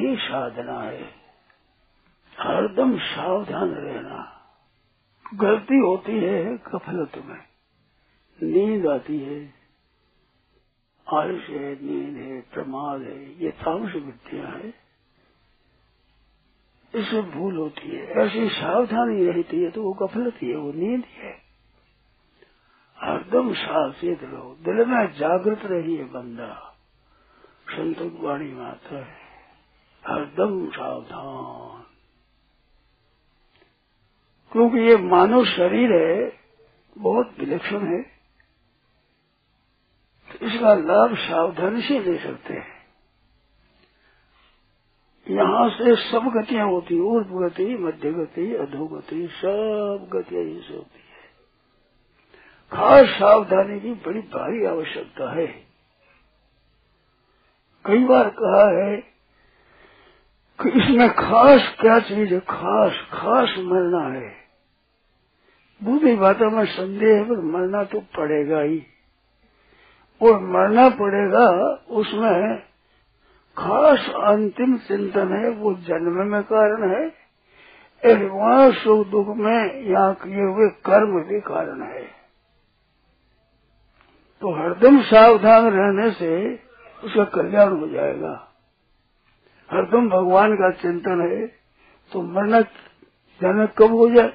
ही साधना है। हरदम सावधान रहना। गलती होती है कफलत में। नींद आती है। आयुष है, नींद है प्रमाद है, ये तामस वृत्तियाँ है। इससे भूल होती है। ऐसी सावधानी रहती है तो वो गफलत ही है, वो नींद ही है। हरदम सावचेत रहो। दिल में जागृत रहिए बंदा। संत वाणी में आता है। हरदम सावधान। क्योंकि ये मानव शरीर है, बहुत विलक्षण है। तो इसका लाभ सावधानी से ले सकते हैं। यहाँ से सब गतियाँ होती ऊर्ध गति, मध्य गति अधोगति सब गतियाँ यहीं से होती है। खास सावधानी की बड़ी भारी आवश्यकता है। कई बार कहा है कि इसमें खास क्या चीज़ है? खास खास मरना है। बुद्धि बातों में संदेह है, पर मरना तो पड़ेगा ही। और मरना पड़ेगा, उसमें खास अंतिम चिंतन है, वो जन्म में कारण है। एडवांस सुख दुख में यहाँ किए हुए कर्म भी कारण है। तो हरदम सावधान रहने से उसका कल्याण हो जाएगा। हरदम भगवान का चिंतन है तो मरना जनक कब हो जाए?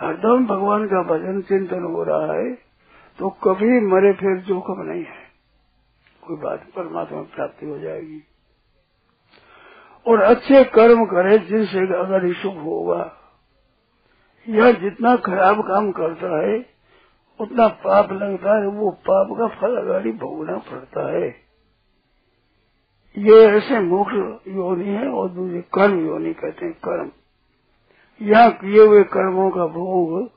हरदम भगवान का भजन चिंतन हो रहा है तो कभी मरे फिर जोखम नहीं है। कोई बात परमात्मा प्राप्ति हो जाएगी। और अच्छे कर्म करे जिनसे अगर ही शुभ होगा। या जितना खराब काम करता है, उतना पाप लगता है, वो पाप का फल अगर ही भोगना पड़ता है। ये ऐसे मुख्य योनि है और दूसरे कर्म योनि कहते हैं, कर्म। यहाँ किए हुए कर्मों का भोग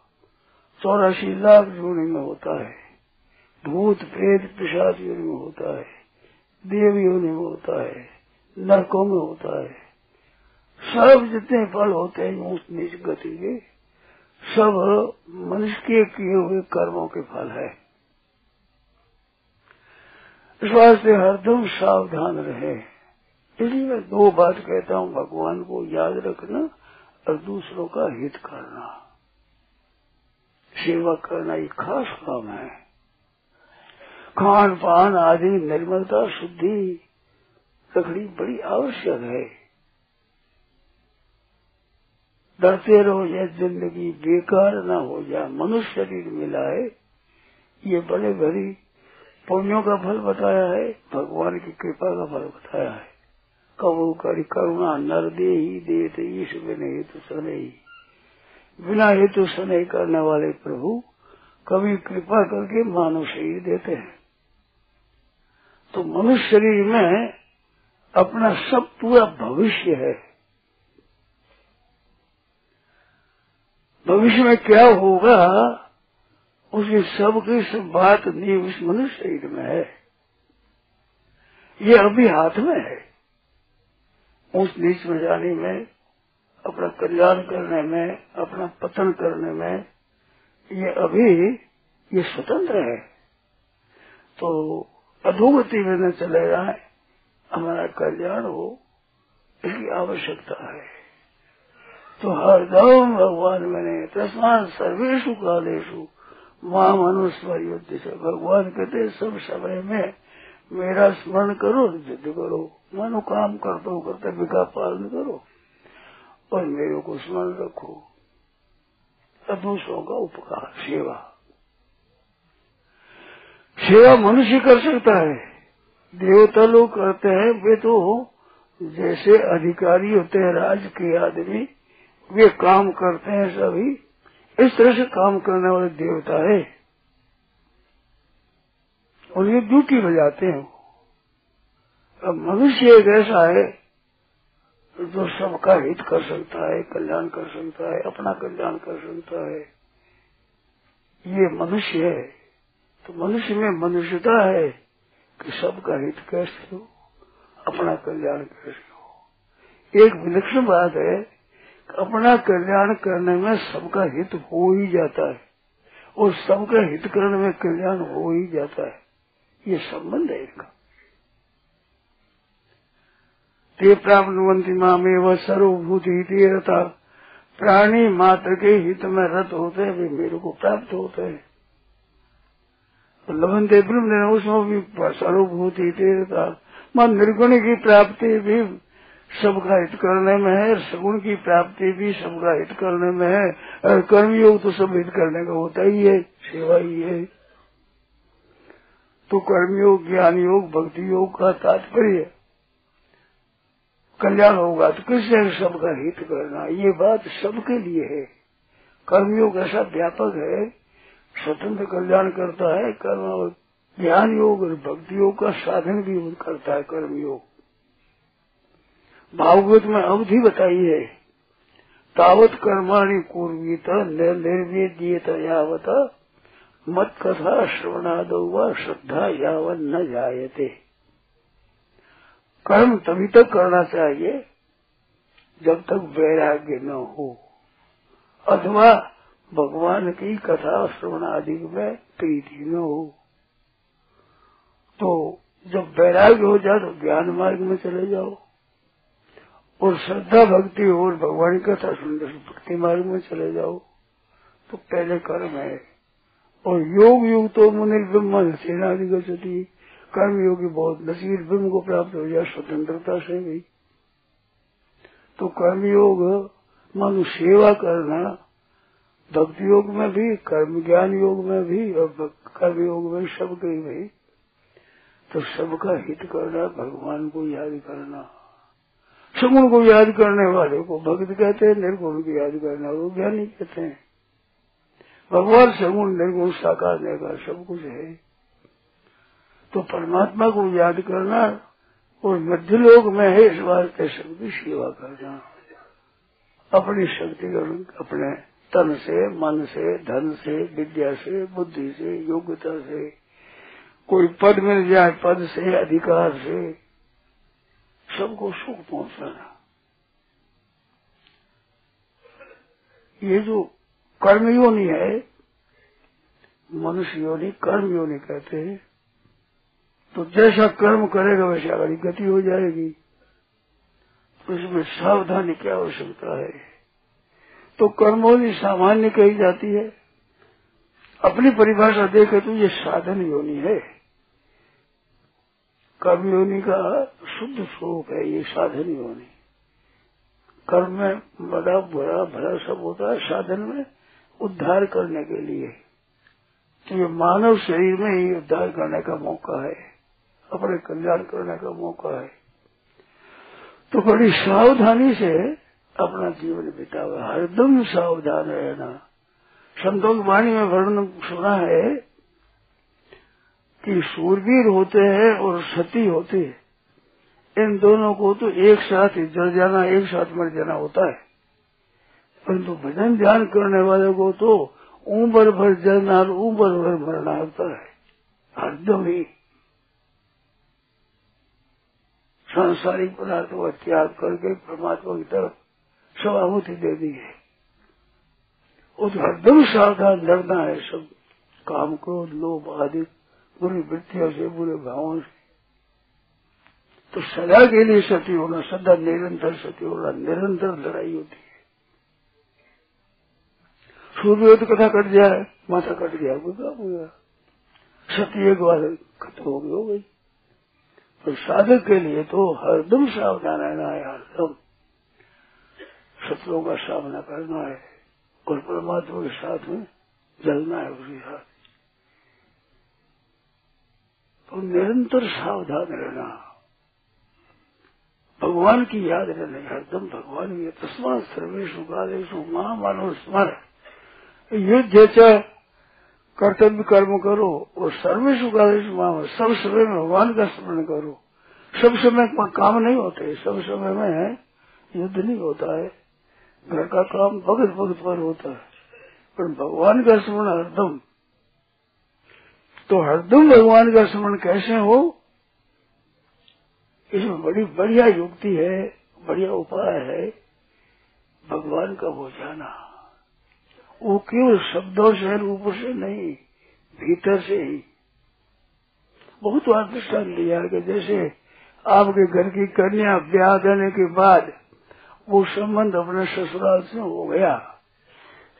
चौरासी लाख योनि में होता है। भूत, प्रेत प्रसाद योनि में होता है। देव योनि में होता है। नरकों में होता है। सब जितने फल होते हैं, ऊंच नीच गति के, सब मनुष्य के किए हुए कर्मों के फल है। इस वास्ते हरदम सावधान रहे। इसलिए मैं दो बात कहता हूँ, भगवान को याद रखना और दूसरों का हित करना। सेवा करना ये खास काम है। खान पान आदि, निर्मलता, शुद्धि रखनी बड़ी आवश्यक है। डरते रहो, यह ज़िंदगी बेकार न हो जाए, मनुष्य शरीर मिला है ये बड़े भरी पुण्यों का फल बताया है, भगवान की कृपा का फल बताया है। कबू करी करुणा नर दे ही देते ईश बिना हेतु सने ही बिना हेतु सने करने वाले प्रभु कभी कृपा करके मानव शरीर देते हैं। तो मनुष्य शरीर में अपना सब पूरा भविष्य है। भविष्य में क्या होगा? उसकी सबकी सब बात नहीं, उस मनुष्य शरीर में है। ये अभी हाथ में है। उस नीच में जाने में, अपना कल्याण करने में, अपना पतन करने में, ये अभी, ये स्वतंत्र है। तो अधोगति में न चले जाए, हमारा कल्याण हो, इसकी आवश्यकता है। तो हर हरदम भगवान मैंने तस्मान सर्वेशु कालेशु माँ मनुस्वर युद्ध से भगवान कहते सब समय में मेरा स्मरण करो युद्ध करो मनो काम करते कर्तव्य का पालन करो और मेरे को स्मरण रखो। दूसरों का उपकार, सेवा। सेवा मनुष्य कर सकता है। देवता लोग करते हैं, वे तो जैसे अधिकारी होते हैं, राज के आदमी, वे काम करते हैं सभी। इस तरह से काम करने वाले देवता है। और ये ड्यूटी बजाते हैं। अब मनुष्य एक ऐसा है, जो सबका हित कर सकता है, कल्याण कर सकता है, अपना कल्याण कर सकता है। ये मनुष्य है। तो मनुष्य में मनुष्यता है कि सबका हित कैसे हो, अपना कल्याण कैसे हो। एक विलक्षण बात है अपना कल्याण करने में सबका हित हो ही जाता है। और सबका हित करने में कल्याण हो ही जाता है। ये संबंध है इनका। ते प्राप्त मामे वह सर्वभूति रहता प्राणी मात्र के हित में रत होते हैं, वे मेरे को प्राप्त होते हैं। तो देव ब्रह्म उसमें भी सर्वभूति रहता माँ निर्गुण की प्राप्ति भी सबका हित करने में है, सगुण की प्राप्ति भी सबका हित करने में है, और कर्मयोग तो सब हित करने का होता ही है, सेवा ही है। तो कर्मयोग ज्ञान योग भक्ति योग का तात्पर्य कल्याण होगा तो किससे सबका हित करना? ये बात सबके लिए है। कर्मयोग ऐसा व्यापक है, स्वतंत्र कल्याण करता है, कर्म ज्ञान योग और भक्ति योग का साधन भी करता है, कर्मयोग। भागवत में अवधि बताई है। तावत कर्माणी कुर्वीत, निर्वेदियत यावत मत कथा श्रवणाद व श्रद्धा यावन न जायते। कर्म तभी तक करना चाहिए, जब तक वैराग्य न हो। अथवा भगवान की कथा श्रवण आदि में प्रीति न हो। तो जब वैराग्य हो जाए तो ज्ञान मार्ग में चले जाओ। और श्रद्धा भक्ति और भगवान की कथा सुंदर भक्ति मार्ग में चले जाओ तो पहले कर्म है। और योग युग तो मुनि ब्रह्म सेनादि गति कर्म योगी बहुत नसीर ब्रह्म को प्राप्त हो जाए, स्वतंत्रता से भी। तो कर्म योग, मानो सेवा करना, भक्ति योग में भी, कर्म ज्ञान योग में भी, और कर्म योग में सबके भी। तो सबका हित करना, भगवान को याद करना। सगुण को याद करने वाले को भक्त कहते हैं निर्गुण को याद करने वाले को ज्ञानी कहते हैं। भगवान सगुण निर्गुण साकार निर्गुण सब कुछ है। तो परमात्मा को याद करना और मध्य लोग में है, इस वास्ते सबकी सेवा करना। अपनी शक्ति अपने तन से, मन से, धन से, विद्या से, बुद्धि से, योग्यता से। कोई पद मिल जाए, पद से, अधिकार से सबको सुख पहुंचाना ये जो कर्म योनि है मनुष्य योनि कर्म योनि कहते हैं तो जैसा कर्म करेगा वैसा अगर गति हो जाएगी। तो इसमें सावधानी की आवश्यकता है। तो कर्मोनि सामान्य कही जाती है। अपनी परिभाषा देखे तो ये साधन योनि है। कर्म योनि का शुद्ध स्वरूप है, ये साधन योनि। कर्म में बड़ा बुरा भला सब होता है, साधन में उद्धार करने के लिए। तो ये मानव शरीर में ही उद्धार करने का मौका है, अपने कल्याण करने का मौका है। तो बड़ी सावधानी से अपना जीवन बितावा हरदम सावधान रहना। संतों की वाणी में वर्णन सुना है कि सूरवीर होते हैं और सती होते हैं। इन दोनों को तो एक साथ ही जल जाना, एक साथ मर जाना होता है। परंतु भजन ध्यान करने वाले को तो उम्र भर जलना और उम्र भर मरना होता है। हरदम ही। सांसारिक पदार्थों का त्याग करके परमात्मा की तरफ़ सभाभूति दे दी है। उस हरदम सावधान लड़ना है सब। काम क्रोध, लोभ आदि बुरी वृत्तियों से बुरे भावों से। तो सदा के लिए सती होना, सदा निरंतर सती होना, निरंतर लड़ाई होती है। सूर्य तो कथा कट जाए, माथा कट गया, वो काम हो गया? सती एक बार खत्म हो गई हो गई। तो साधक के लिए तो हरदम सावधान रहना है, हरदम। शत्रुओं का सामना करना है और परमात्मा के साथ में जलना है उसके साथ तो निरंतर सावधान रहना। भगवान की याद रहना हरदम भगवान की तस्मा सर्वेश कालेश महामानव स्मर। युद्ध कर्तव्य कर्म करो और सर्वेश कालेश सब समय में भगवान का स्मरण करो। सब समय काम नहीं होते सब समय में युद्ध नहीं होता है। घर का काम भगत भगत पर होता है। पर भगवान का स्मरण हरदम तो हरदम भगवान का स्मरण कैसे हो? इसमें बड़ी बढ़िया युक्ति है, बढ़िया उपाय है, भगवान का हो जाना। वो केवल शब्दों से रूप से नहीं, भीतर से ही। बहुत बार दृष्टान लिया कि जैसे आपके घर की कन्या ब्याह देने के बाद वो संबंध अपने ससुराल से हो गया।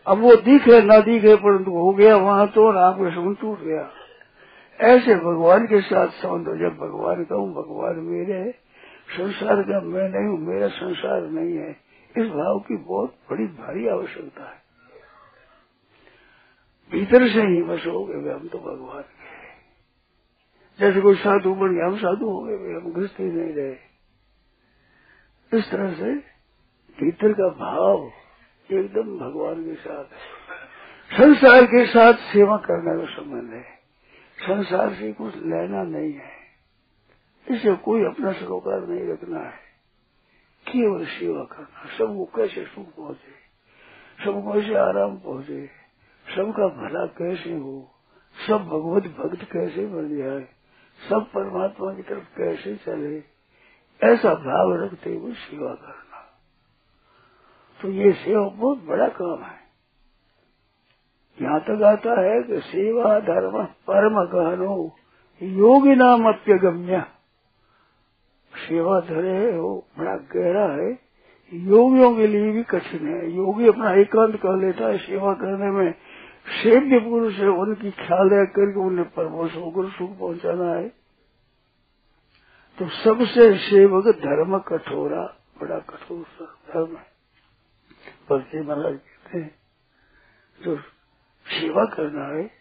अब वो दिखे, न दिखे, परंतु हो गया, वहाँ तो और आपका संबंध टूट गया। ऐसे भगवान के साथ संबंध हो जब भगवान कहूँ भगवान मेरे संसार का मैं नहीं हूँ, मेरा संसार नहीं है। इस भाव की बहुत बड़ी भारी आवश्यकता है। भीतर से ही बस हो गए हम तो भगवान के जैसे कोई साधु बन गया, हम साधु हो गए हम गृहस्थी नहीं रहे। इस तरह से भीतर का भाव एकदम भगवान के साथ है। संसार के साथ सेवा करने का संबंध है। संसार से कुछ लेना नहीं है। इसे कोई अपना सरोकार नहीं रखना है। केवल सेवा करना। सबको कैसे सुख पहुँचे? सबको कैसे आराम पहुँचे? सबका भला कैसे हो? सब भगवत भक्त कैसे बन जाए? सब परमात्मा की तरफ़ कैसे चले? ऐसा भाव रखते हुए सेवा करना। तो ये सेवा बहुत बड़ा काम है। यहाँ तक आता है कि सेवा धर्म परम गहनो योगी नाम अप्यगम्य सेवा धरे हो, बड़ा गहरा है। योगियों के लिए भी कठिन है। योगी अपना एकांत कर लेता है सेवा करने में। सेव्य पुरुष है, उनकी ख्याल रख करके उन्हें परमोश होकर सुख पहुंचाना है। तो सबसे सेवक धर्म कठोरा, बड़ा कठोर धर्म है। परचे महाराज कहते हैं, जो सेवा करना है,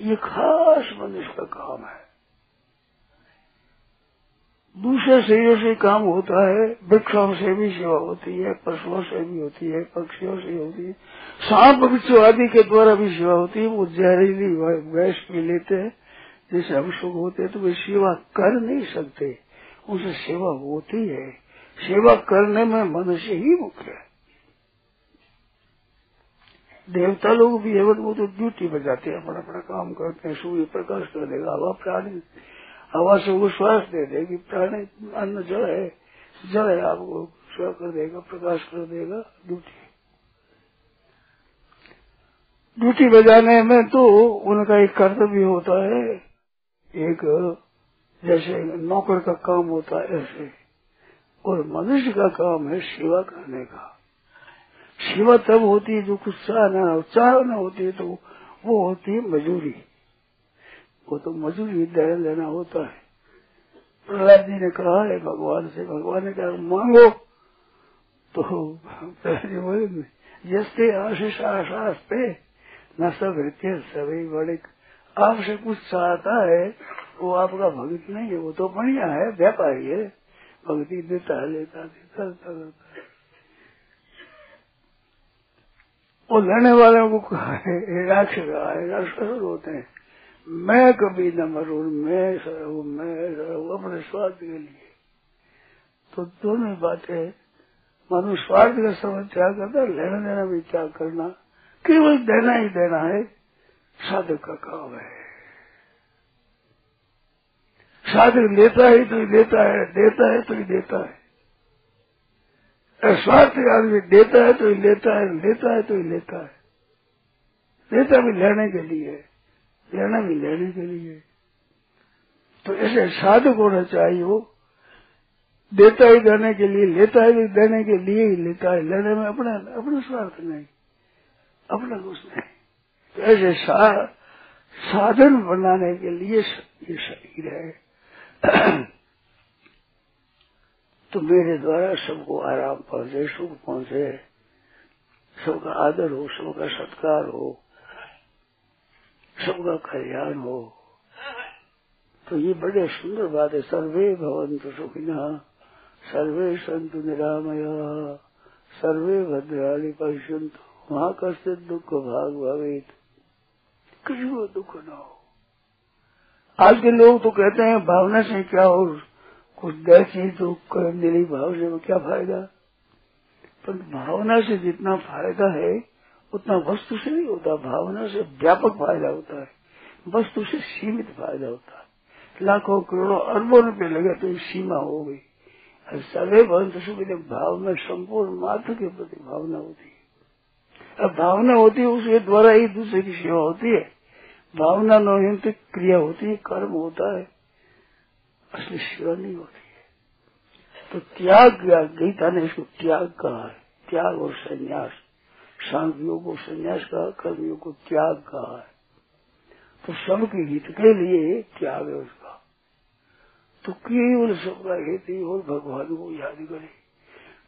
ये खास मनुष्य का काम है। दूसरे शरीरों से काम होता है, वृक्षों से भी सेवा होती है, पशुओं से भी होती है, पक्षियों से होती है। सांप बिच्छू आदि के द्वारा भी सेवा होती है, वो जहरीली गैस पी लेते हैं। जैसे हम सुख होते हैं तो वे सेवा कर नहीं सकते। उनसे सेवा होती है। सेवा करने में मनुष्य ही मुख्य है। देवता लोग भी है, वो तो ड्यूटी बजाते हैं अपना अपना काम करते हैं, सूर्य प्रकाश कर देगा, हवा प्राणी, हवा से वो श्वास दे देगी, प्राणी, अन्न जल है जल है, आपको स्व कर देगा, प्रकाश कर देगा ड्यूटी ड्यूटी बजाने में तो उनका एक कर्तव्य होता है, एक, जैसे नौकर का काम होता है, ऐसे। और मनुष्य का काम है सेवा करने का। सेवा तब होती है जो चाह न न होती है तो वो होती है मजूरी। वो तो मजूरी दे लेना होता है। प्रहलाद जी ने कहा, है भगवान से, भगवान ने कहा, मांगो। तो बोले जस्ते आशीष आशास्ते, न सब रहते सभी बड़े आपसे कुछ चाहता है, वो आपका भगत नहीं है, वो तो बढ़िया है, व्यापारी है। भक्ति देता है, लेता देता रहता है। वो लड़ने वाले को कहा है राक्षस है राक्षस होते हैं? मैं कभी न मरू, मैं सहू मैं सहू अपने स्वार्थ के लिए। तो दोनों बातें, मानो स्वार्थ का समय त्याग करता लेना देना भी त्याग करना, केवल देना ही देना है, साधक का काम है। साधक लेता ही तो ही देता है देता है तो ही देता है। स्वार्थ आदमी देता है तो ही लेता है लेता है तो ही लेता है। लेता भी लेने के लिए लेना भी लेने के लिए तो ऐसे साधक होना चाहिए वो। देता ही देने के लिए लेता है देने के लिए ही लेता है। लेने में अपना अपना स्वार्थ नहीं अपना कुछ नहीं। तो ऐसे सा, साधन बनाने के लिए ये शरीर है। तो मेरे द्वारा सबको आराम पहुँचे, सुख पहुँचे। सबका आदर हो, सबका सत्कार हो, सबका कल्याण हो। तो ये बड़े सुंदर बात है। सर्वे भवंतु सुखिना, सर्वे संतु निरामय, सर्वे भद्राली पश्यंत वहाँ कष्ट दुख भाग भवित। किसी को दुख न हो। आज के लोग तो कहते हैं, भावना से क्या हो? कुछ देखी तो दिली भाव से क्या फ़ायदा? पर भावना से जितना फ़ायदा है, उतना वस्तु से नहीं होता। भावना से व्यापक फ़ायदा होता है। वस्तु से सीमित फ़ायदा होता है। लाखों करोड़ों अरबों रुपए लगे तो सीमा हो गई। सदैव भवन सुविधे भाव में संपूर्ण मात्र के प्रति भावना होती है। अब भावना होती है, उसके द्वारा ही दूसरे की सेवा होती है। भावना नोहित क्रिया होती है, कर्म होता है। असली सेवा नहीं होती। है तो त्याग गीता ने इसको त्याग कहा है। त्याग और संन्यास सांख्यों को संन्यास कहा, कर्मियों को त्याग कहा है। तो सबके हित के लिए त्याग है उसका। तो केवल सबका हित ही और भगवान को याद करे।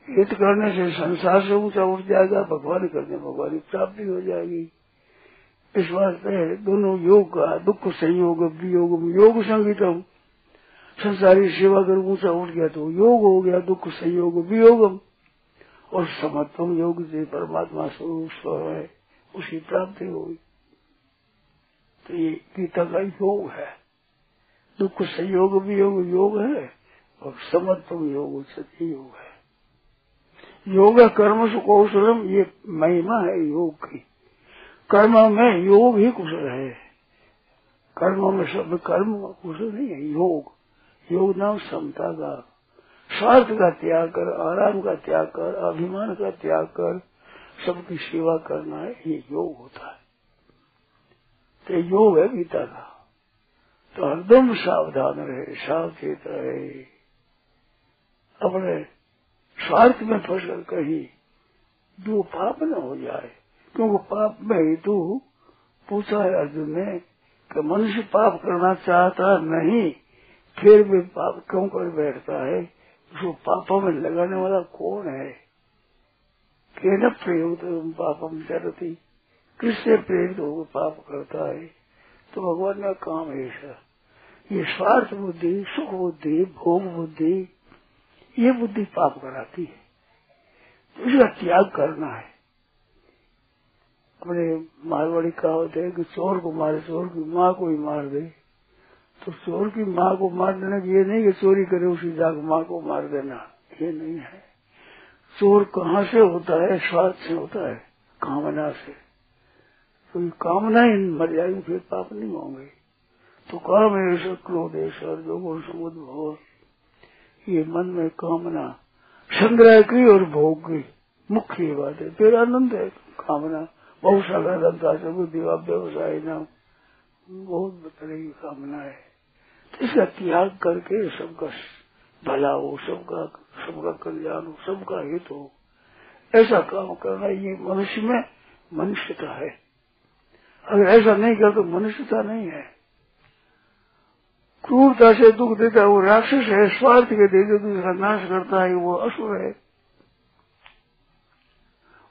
हित करने से संसार से ऊँचा उठ जाएगा, भगवान करने भगवान की प्राप्ति हो जाएगी। इस वास्ते दोनों योग का, दुख संयोग, वियोग योग संगीतम संसारी सेवा कर ऊँचा उठ गया तो योग हो गया, दुख संयोग, वियोगम। और समत्वम योग से परमात्मा स्वरूप है उसकी प्राप्ति होगी तो ये गीता का योग है। दुख संयोग, वियोग, योग है, और समत्वम योग, सत्य योग है। योग कर्म कौशलम, ये महिमा है योग की। कर्म में योग ही कुशल है। कर्म में सब कर्म कुशल नहीं है, योग। योग नाम समता का। स्वार्थ का त्याग कर, आराम का त्याग कर, अभिमान का त्याग कर, सबकी सेवा करना है ये योग होता है। तो योग है गीता का। तो हरदम सावधान रहे, सावचेत रहे। अपने स्वार्थ में फंसकर कहीं जो पाप न हो जाए। क्योंकि पाप में ही तू पूछा है अर्जुन ने कि मनुष्य पाप करना चाहता नहीं फिर भी पाप क्यों कर बैठता है उसको पापों में लगाने वाला कौन है? के न प्रयोग पापम चरती? किससे प्रेरित होकर पाप करता है? तो भगवान का काम ऐसा ये स्वार्थ बुद्धि, सुख बुद्धि, भोग बुद्धि, ये बुद्धि पाप कराती है। तो त्याग करना है। अपने मारवाड़ी कहावत है कि चोर को मारे, चोर की माँ को ही मार दे। तो चोर की माँ को मार देना ये नहीं कि चोरी करे उसी जाग माँ को मार देना। ये नहीं है। चोर कहाँ से होता है? स्वाद से होता है। कामना से। तो ये कामना ही मर जाएगी फिर पाप नहीं होंगे। तो काम है क्रोधेश्वर जो गुण समुद्र ये मन में कामना। संग्रह की और भोग की मुख्य बात है। फिर आनंद है, कामना। बहुत सारा दंता से बुद्धि व्यवसाय, नाम। बहुत बतरेगी कामना है। इसका त्याग करके सबका भला हो सबका सबका कल्याण हो, सबका हित हो। ऐसा काम करना ये मनुष्य में मनुष्यता है। अगर ऐसा नहीं कर तो मनुष्यता नहीं है। क्रूरता से दुख देता है, वो राक्षस है, स्वार्थ के देते दूसरा नाश करता है, वो असुर है।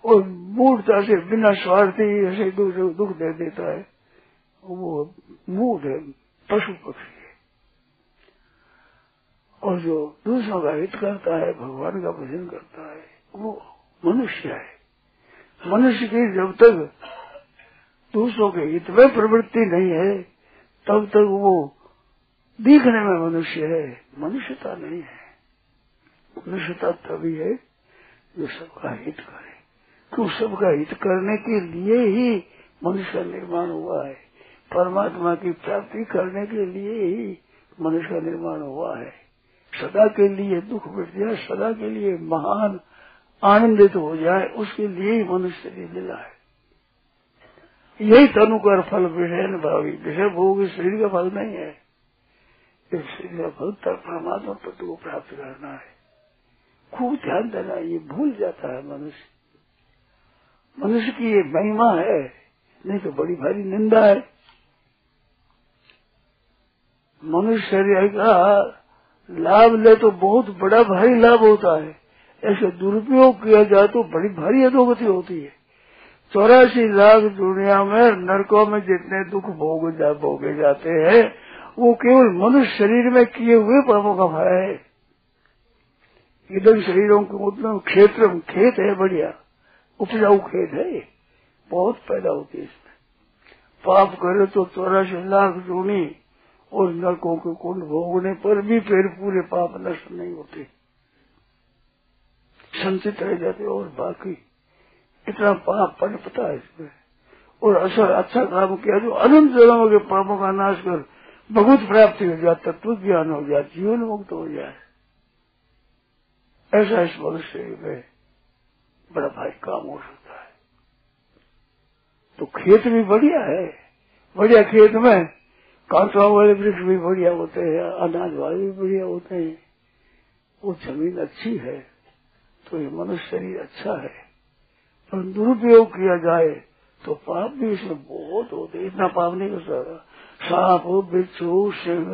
और मूर्ता से बिना स्वार्थी ऐसे दूसरे दुख दे देता है। वो मूड है, पशु पक्षी और जो दूसरों का हित करता है, भगवान का भजन करता है, वो मनुष्य है। मनुष्य की जब तक दूसरों के हित में प्रवृत्ति नहीं है, तब तक वो दिखने में मनुष्य है। मनुष्यता नहीं है। मनुष्यता तभी है जो सबका हित करे। क्यों सबका हित करने के लिए ही मनुष्य का निर्माण हुआ है? परमात्मा की प्राप्ति करने के लिए ही मनुष्य का निर्माण हुआ है। सदा के लिए दुख मिट जाए, सदा के लिए महान आनंदित हो जाए, उसके लिए ही मनुष्य ने मिला है। यही तनु कर फल विषय भावी। विषय भोग शरीर का फल नहीं है। इस शरीर का फल तक परमात्मा तत्व को प्राप्त करना है। खूब ध्यान देना, ये भूल जाता है मनुष्य। मनुष्य की ये महिमा है, नहीं तो बड़ी भारी निंदा है। मनुष्य शरीर का लाभ ले तो बहुत बड़ा भारी लाभ होता है। ऐसे दुरुपयोग किया जाए तो बड़ी भारी अधोगति होती है। चौरासी लाख दुनिया में नरकों में जितने दुख भोग जा, भोगे जाते हैं वो केवल मनुष्य शरीर में किए हुए पापों का फल है। इधर शरीरों के मतलब क्षेत्र खेत है बढ़िया। उपजाऊ खेत है बहुत पैदा होती है इसमें। पाप करे तो चौरासी लाख दूनी और नरकों के कुंड भोगने पर भी फिर पूरे पाप नष्ट नहीं होते। संचित रह जाते और बाकी इतना पाप पन पता है इसमें। और असर अच्छा काम किया जो अनंत जन्मों के पापों का नाश कर बहुत प्राप्ति हो जाए, तत्व ज्ञान हो जाए, जीवन मुक्त हो जाए। ऐसा इस मनुष्य में बड़ा भारी काम हो सकता है। तो खेत भी बढ़िया है। बढ़िया खेत में कांटवा वाले वृक्ष भी बढ़िया होते हैं अनाज वाले भी बढ़िया होते हैं। वो ज़मीन अच्छी है तो ये मनुष्य शरीर अच्छा है। पर दुरुपयोग किया जाए तो पाप भी इसमें बहुत होते इतना पाप नहीं हो सकता। सांप, बिच्छू, सिंह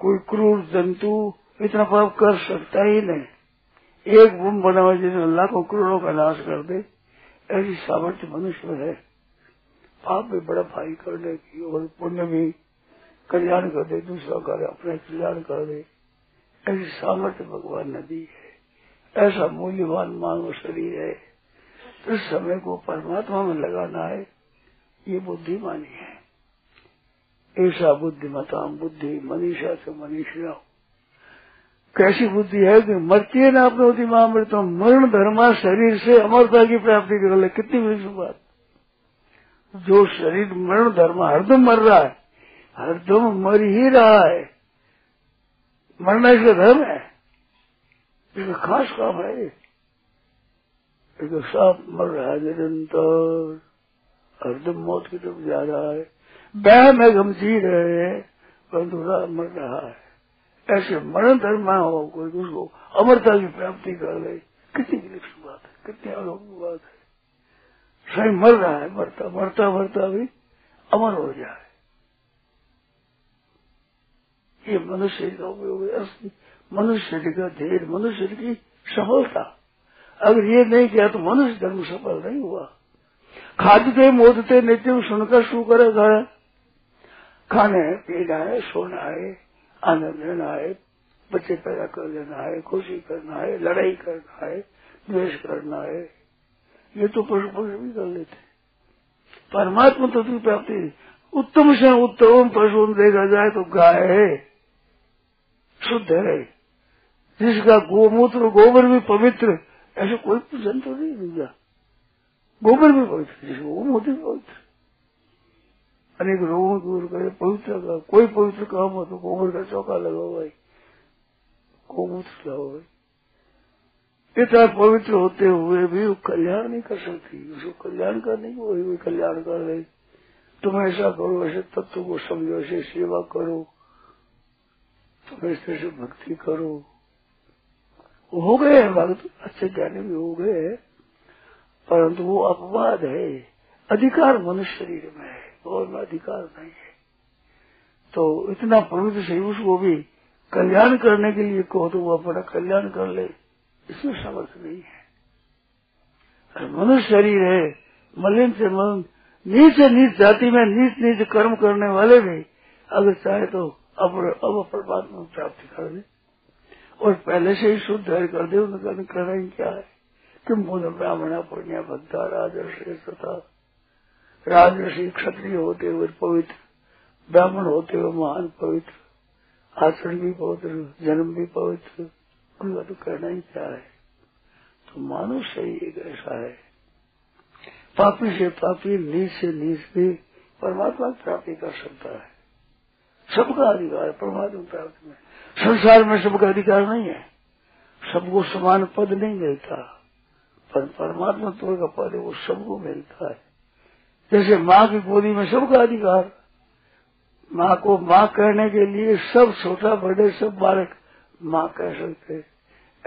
कोई क्रूर जंतु, इतना पाप कर सकता ही नहीं। एक बुम बना हुआ जिसमें लाखों करोड़ों का नाश कर दे, ऐसी सामर्थ्य मनुष्य है। पाप भी बड़ा भाई करने की और पुण्य भी कल्याण कर दे, दूसरा कर अपने कल्याण कर दे। ऐसी सामर्थ्य भगवान ने दी है। ऐसा मूल्यवान मानव शरीर है। इस समय को परमात्मा में लगाना है, ये बुद्धिमानी है। ऐसा बुद्धिमता बुद्धि, मनीषा से मनीषा कैसी बुद्धि है कि मरती है ना अपने होती महामृत तो मरण धर्मा शरीर से अमरता की प्राप्ति कर ले कितनी बड़ी बात। जो शरीर मरण धर्म हरदम मर रहा है हरदम मर ही रहा है। मरना इसका धर्म है। इसका खास काम है तो सांप मर रहा है निरंतर। हरदम मौत की तरफ़ जा रहा है। बह में हम जी रहे हैं परंतु मर रहा है। ऐसे मरण धर्म हो, कोई उसको अमरता की प्राप्ति कर ले। कितनी विलक्षण बात है, कितनी अलौकिक बात है। स्वयं मर रहा है, मरता मरता मरता भी अमर हो जाए। ये मनुष्य का उपयोग मनुष्य का धैर्य मनुष्य की सफलता। अगर ये नहीं किया तो मनुष्य धर्म सफल नहीं हुआ। खादते मोदते नित्य सुनकर शू करे घर। खाने, पीना है सोना है आनंद लेना है बच्चे पैदा कर लेना है खुशी करना है लड़ाई करना है द्वेष करना है ये तो पशु पशु भी कर लेते परमात्मा तो की प्राप्ति। उत्तम से उत्तम पशु देखा जाए तो गाय है। शुद्ध है। जिसका गोमूत्र, गोबर भी पवित्र, ऐसे कोई पूजन तो नहीं दूँगा गोबर भी पवित्र, जिसको गोमूत्र भी पवित्र। अनेक रोगों दूर करे, पवित्र का, कोई पवित्र काम हो तो गोबर का चौका लगाओ भाई। गोमूत्र लगाओ भाई। इतना पवित्र होते हुए भी वो कल्याण नहीं कर सकती। उसको कल्याण की वही भी कल्याण कर रही तुम ऐसा करो, ऐसे तत्व को समझो, ऐसे सेवा करो। इस तरह से भक्ति करो। हो गए भक्त अच्छे ज्ञानी भी हो गए, परंतु वो अपवाद है। अधिकार मनुष्य शरीर में है, और में अधिकार नहीं है। तो इतना पवित्र से उसको भी कल्याण करने के लिए कहो तो वो अपना कल्याण कर ले। इसमें समर्थ नहीं है। मनुष्य शरीर है, मलिन से मलिन, नीच नीच जाति में नीच नीच कर्म करने वाले भी, अगर चाहे तो अब अब परमात्मा प्राप्ति कर ले। और पहले से ही शुद्ध है कर दे, उनका करना ही क्या है? कि मूल ब्राह्मण, पुण्य, भक्ता, राजर्ष तथा राजर्षि क्षत्रिय होते हुए पवित्र, ब्राह्मण होते हुए महान पवित्र आचरण भी पवित्र, जन्म भी पवित्र, उनका तो कहना ही क्या है? तो मानुष ही एक ऐसा है। पापी से पापी, नीच से नीच भी परमात्मा प्राप्ति कर सकता है। सबका अधिकार है, परमात्मा प्राप्ति में संसार में सबका अधिकार नहीं है। सबको समान पद नहीं मिलता। पर परमात्मा तो का पद है, वो सबको मिलता है। जैसे माँ की गोदी में सबका अधिकार। माँ को माँ कहने के लिए सब छोटा, बड़े, सब बालक माँ कह सकते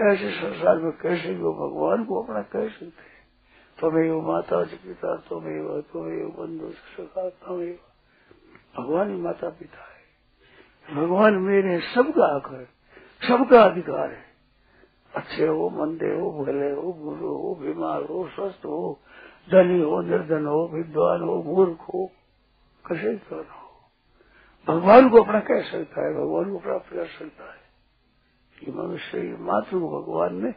ऐसे संसार में कैसे वो भगवान को अपना कह सकते तुम्हें वो माता पिता तुम्हें तुम्हें बंधु, सखा तुम्हें भगवान ही माता पिता भगवान मेरे सबका है सबका अधिकार है। अच्छे हो, मंदे हो, भले हो, बुरे हो, बीमार हो, स्वस्थ हो, धनी हो, निर्धन हो, विद्वान हो, मूर्ख हो, कैसे क्यों हो? भगवान को अपना कह सकता है? भगवान को प्राप्त कर सकता है? कि मनुष्य मात्र भगवान ने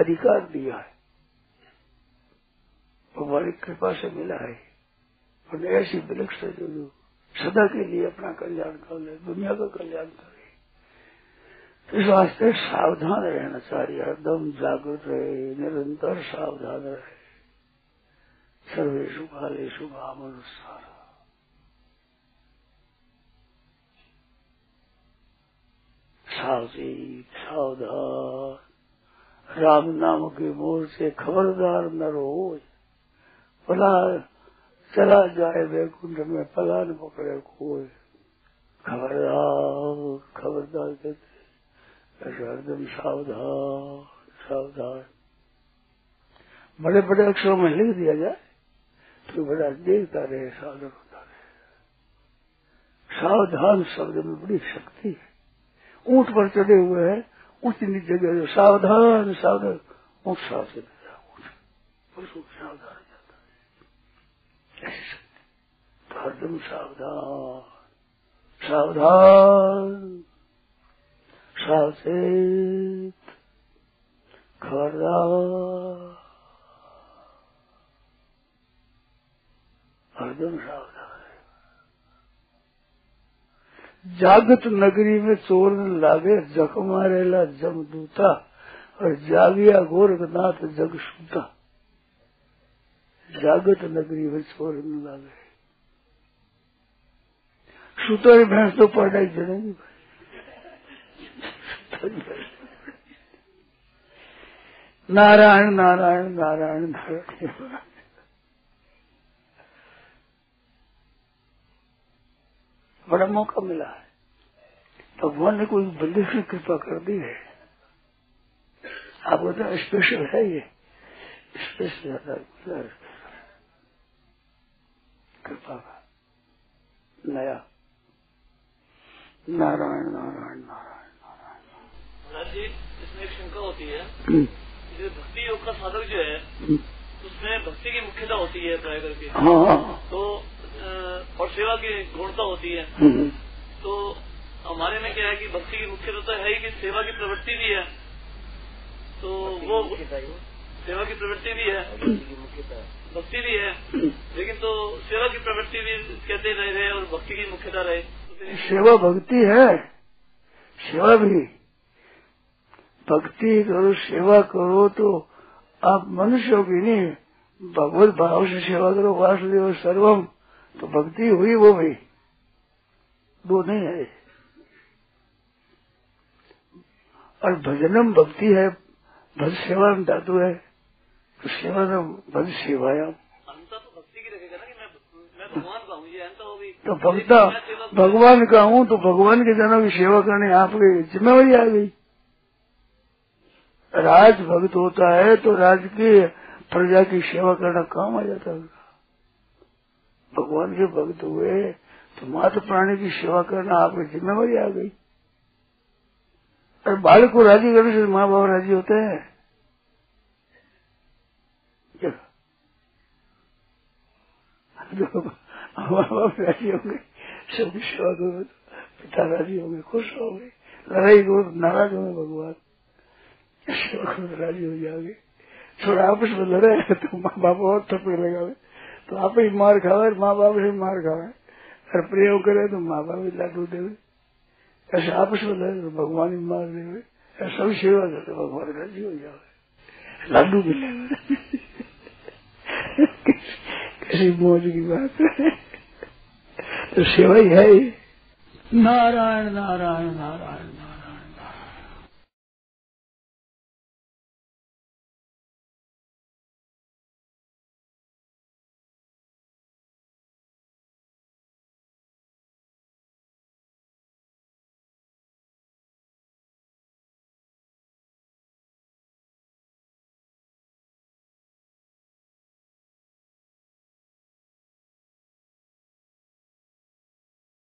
अधिकार दिया है। भगवान की कृपा से मिला है। ऐसी विलक्ष जो सदा के लिए अपना कल्याण कर ले, दुनिया का कल्याण करे। इस वास्ते सावधान रहना चाहिए, हरदम जागृत रहे, निरंतर सावधान रहे। सर्वेशु कालेशु भावनुसार सावचेत सावधान। राम नाम के मोर से खबरदार न हो पला चला जाए वैकुंठ में पला न पकड़े कोई। खबरदार खबरदार कहते हरदम सावधान सावधान। बड़े बड़े अक्षरों में लिख दिया जाए तो बड़ा देखता रहे सावधान होता रहे। सावधान शब्द में बड़ी शक्ति है। ऊँट पर चढ़े हुए हैं नीच जगह जो सावधान सावधान। ऊँट साव से सावधान जाता है ऐसी शक्ति तो हरदम सावधान सावधान सावचेत हरदम सावधान। जागत नगरी में चोर लागे, जख मारेला जम दूता और जागिया गोरखनाथ जग सूता जागत नगरी में न लागे सूतर भैंस तो पढ़ाई जड़ेगी नारायण नारायण नारायण नारायण। बड़ा मौका मिला है। भगवान ने कोई बंदे की कृपा कर दी है। आपको तो स्पेशल है ये। स्पेशल कृपा का नया। नारायण नारायण नारायण नारायण। जी इसमें एक शंका होती है। हम्म। जो भक्ति योग का साधक जो है हम्म। उसमें भक्ति की मुख्यता होती है प्राय करके। हाँ तो और सेवा की गुणता होती है। हम्म। तो हमारे में क्या है कि भक्ति की मुख्यता तो है ही कि सेवा की प्रवृत्ति भी है। तो वो सेवा की प्रवृत्ति भी है। भक्ति भी है। लेकिन तो सेवा की प्रवृत्ति भी कहते रहे रहे और भक्ति की मुख्यता रहे। सेवा भक्ति है। सेवा भी। भक्ति करो, सेवा करो तो आप मनुष्य की नहीं? भगवत भाव से सेवा करो, वासुदेव सर्वम। तो भक्ति हुई वो भी। वो नहीं है। और भजनम भक्ति है। भज सेवा धातु है। तो सेवा तो का हूँ। तो भक्ता, भगवान का हूँ तो भगवान के जनों की सेवा करने आपकी जिम्मेवारी आ गई। राज भक्त होता है तो राज की प्रजा की सेवा करना काम आ जाता है। भगवान के भक्त हुए तो मात्र प्राणी की सेवा करना आपकी जिम्मेवारी आ गई। अरे बालक को राज़ी करने से माँ बाप राज़ी होते हैं। राज़ी होंगे सेवा करो तो पिता राज़ी होंगे खुश होंगे लड़ाई तो नाराज़ होंगे भगवान राज़ी हो जाओगे थोड़ा आपस में लड़े तो माँ बाप और थप्पड़ लगावे तो आप ही मार खावे माँ बाप से मार खावे और प्रेम करे तो माँ बाप ही लाडू देवे ऐसे आपस में लड़े तो भगवान ही मार देवे ऐसा भी सेवा करते भगवान राज़ी हो जावे लाडू मिले कैसी मौज की बात तो सेवा ही है। नारायण नारायण नारायण।